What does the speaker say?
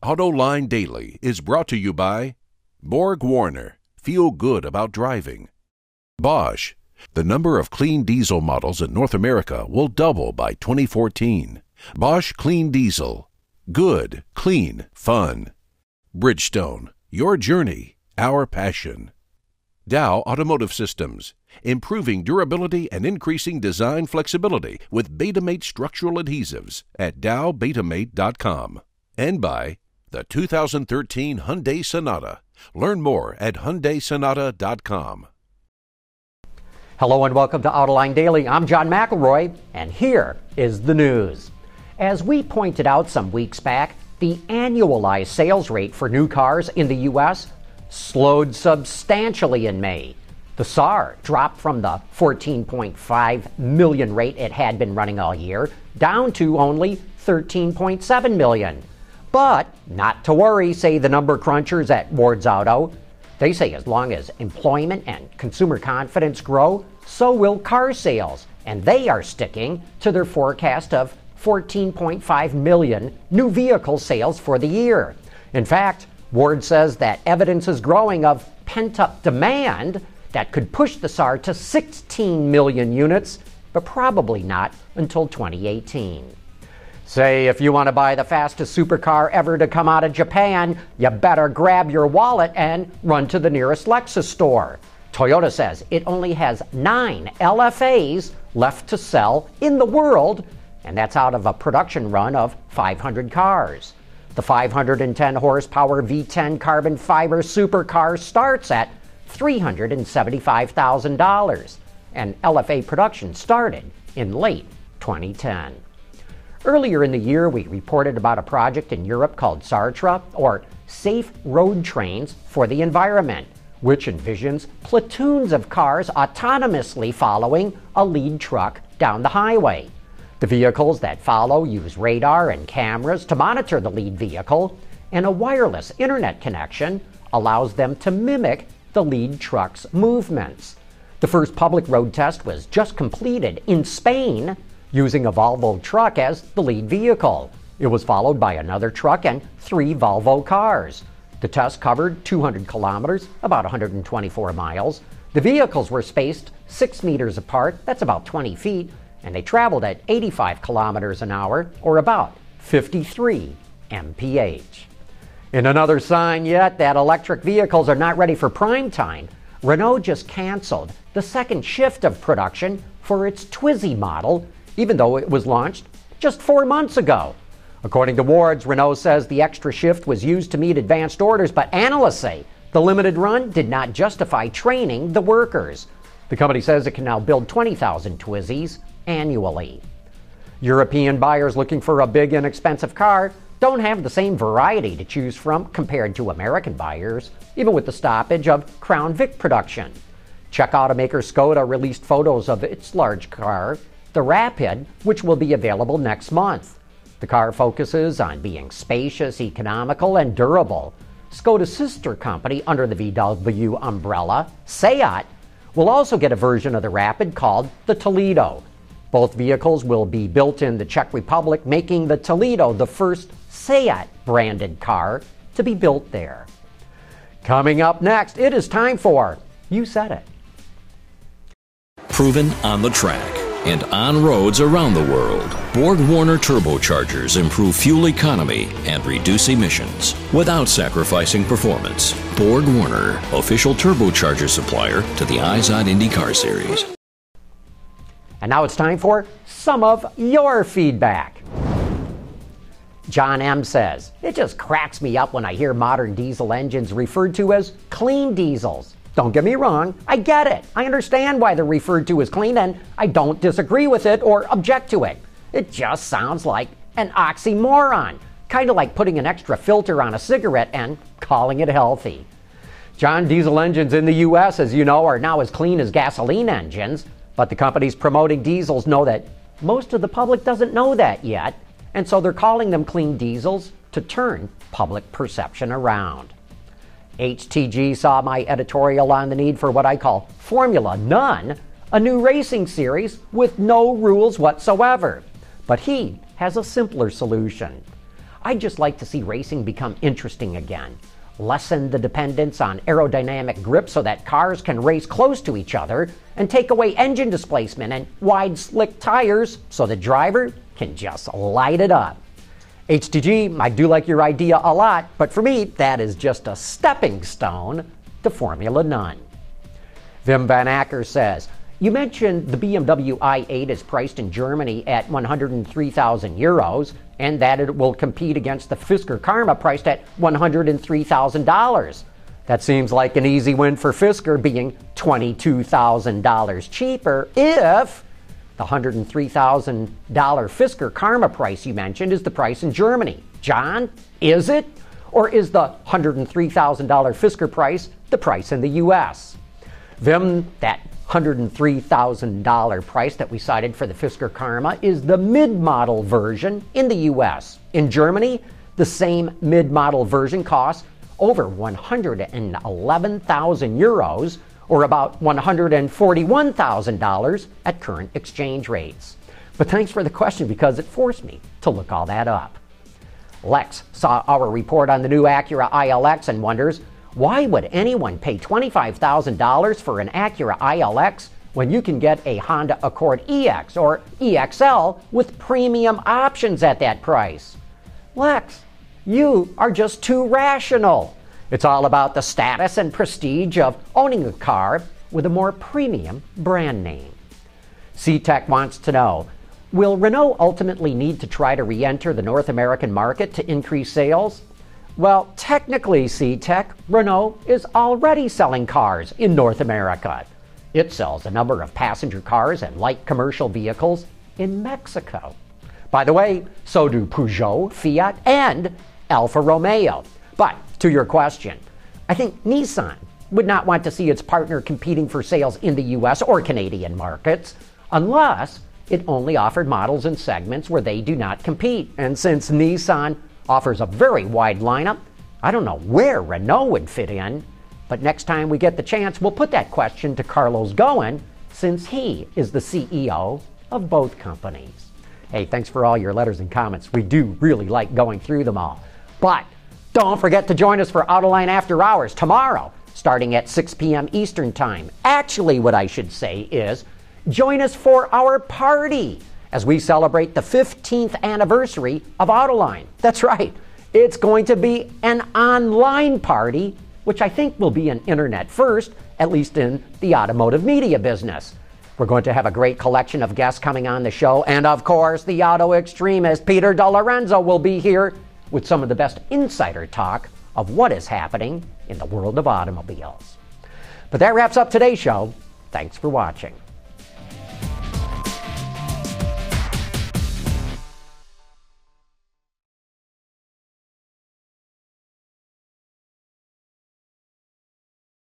AutoLine Daily is brought to you by Borg Warner. Feel good about driving. Bosch. The number of clean diesel models in North America will double by 2014. Bosch Clean Diesel. Good, clean, fun. Bridgestone. Your journey, our passion. Dow Automotive Systems. Improving durability and increasing design flexibility with Betamate structural adhesives at dowbetamate.com. And by the 2013 Hyundai Sonata. Learn more at HyundaiSonata.com. Hello and welcome to Autoline Daily. I'm John McElroy, and here is the news. As we pointed out some weeks back, the annualized sales rate for new cars in the U.S. slowed substantially in May. The SAAR dropped from the 14.5 million rate it had been running all year down to only 13.7 million. But not to worry, say the number crunchers at Ward's Auto. They say as long as employment and consumer confidence grow, so will car sales. And they are sticking to their forecast of 14.5 million new vehicle sales for the year. In fact, Ward says that evidence is growing of pent up demand that could push the SAAR to 16 million units, but probably not until 2018. Say, if you want to buy the fastest supercar ever to come out of Japan, you better grab your wallet and run to the nearest Lexus store. Toyota says it only has nine LFAs left to sell in the world, and that's out of a production run of 500 cars. The 510 horsepower V10 carbon fiber supercar starts at $375,000, and LFA production started in late 2010. Earlier in the year, we reported about a project in Europe called SARTRE, or Safe Road Trains for the Environment, which envisions platoons of cars autonomously following a lead truck down the highway. The vehicles that follow use radar and cameras to monitor the lead vehicle, and a wireless internet connection allows them to mimic the lead truck's movements. The first public road test was just completed in Spain using a Volvo truck as the lead vehicle. It was followed by another truck and three Volvo cars. The test covered 200 kilometers, about 124 miles. The vehicles were spaced 6 meters apart, that's about 20 feet, and they traveled at 85 kilometers an hour, or about 53 mph. In another sign yet that electric vehicles are not ready for prime time, Renault just canceled the second shift of production for its Twizy model even though it was launched just four months ago. According to Wards, Renault says the extra shift was used to meet advanced orders, but analysts say the limited run did not justify training the workers. The company says it can now build 20,000 Twizys annually. European buyers looking for a big and expensive car don't have the same variety to choose from compared to American buyers, even with the stoppage of Crown Vic production. Czech automaker Skoda released photos of its large car the Rapid, which will be available next month. The car focuses on being spacious, economical, and durable. Skoda's sister company under the VW umbrella, Seat, will also get a version of the Rapid called the Toledo. Both vehicles will be built in the Czech Republic, making the Toledo the first Seat branded car to be built there. Coming up next, it is time for You Said It. Proven on the track and on roads around the world. Borg Warner turbochargers improve fuel economy and reduce emissions without sacrificing performance. Borg Warner, official turbocharger supplier to the Izod IndyCar Series. And now it's time for some of your feedback. John M says, It just cracks me up when I hear modern diesel engines referred to as clean diesels. Don't get me wrong, I get it. I understand why they're referred to as clean, and I don't disagree with it or object to it. It just sounds like an oxymoron, kind of like putting an extra filter on a cigarette and calling it healthy. John diesel engines in the US, as you know, are now as clean as gasoline engines, but the companies promoting diesels know that most of the public doesn't know that yet, and so they're calling them clean diesels to turn public perception around. HTG saw my editorial on the need for what I call Formula None, a new racing series with no rules whatsoever. But he has a simpler solution. I'd just like to see racing become interesting again. Lessen the dependence on aerodynamic grip so that cars can race close to each other, and take away engine displacement and wide slick tires so the driver can just light it up. HTG, I do like your idea a lot, but for me, that is just a stepping stone to Formula None. Wim Van Acker says, you mentioned the BMW i8 is priced in Germany at 103,000 euros and that it will compete against the Fisker Karma priced at $103,000. That seems like an easy win for Fisker being $22,000 cheaper if the $103,000 Fisker Karma price you mentioned is the price in Germany. John, is it? Or is the $103,000 Fisker price the price in the US? Wim, that $103,000 price that we cited for the Fisker Karma is the mid model version in the US. In Germany, the same mid model version costs over 111,000 euros or about $141,000 at current exchange rates. But thanks for the question because it forced me to look all that up. Lex saw our report on the new Acura ILX and wonders why would anyone pay $25,000 for an Acura ILX when you can get a Honda Accord EX or EXL with premium options at that price? Lex, you are just too rational. It's all about the status and prestige of owning a car with a more premium brand name. CTEC wants to know Will Renault ultimately need to try to re enter the North American market to increase sales? Well, technically, CTEC, Renault is already selling cars in North America. It sells a number of passenger cars and light commercial vehicles in Mexico. By the way, so do Peugeot, Fiat, and Alfa Romeo. But to your question, I think Nissan would not want to see its partner competing for sales in the US or Canadian markets unless it only offered models and segments where they do not compete. And since Nissan offers a very wide lineup. I don't know where Renault would fit in, but next time we get the chance, we'll put that question to Carlos Ghosn since he is the CEO of both companies. Hey, thanks for all your letters and comments. We do really like going through them all. But don't forget to join us for Autoline After Hours tomorrow, starting at 6 p.m. Eastern Time. Actually, what I should say is join us for our party as we celebrate the 15th anniversary of Autoline. That's right, it's going to be an online party, which I think will be an internet first, at least in the automotive media business. We're going to have a great collection of guests coming on the show, and of course, the auto extremist Peter DeLorenzo will be here with some of the best insider talk of what is happening in the world of automobiles. But that wraps up today's show. Thanks for watching.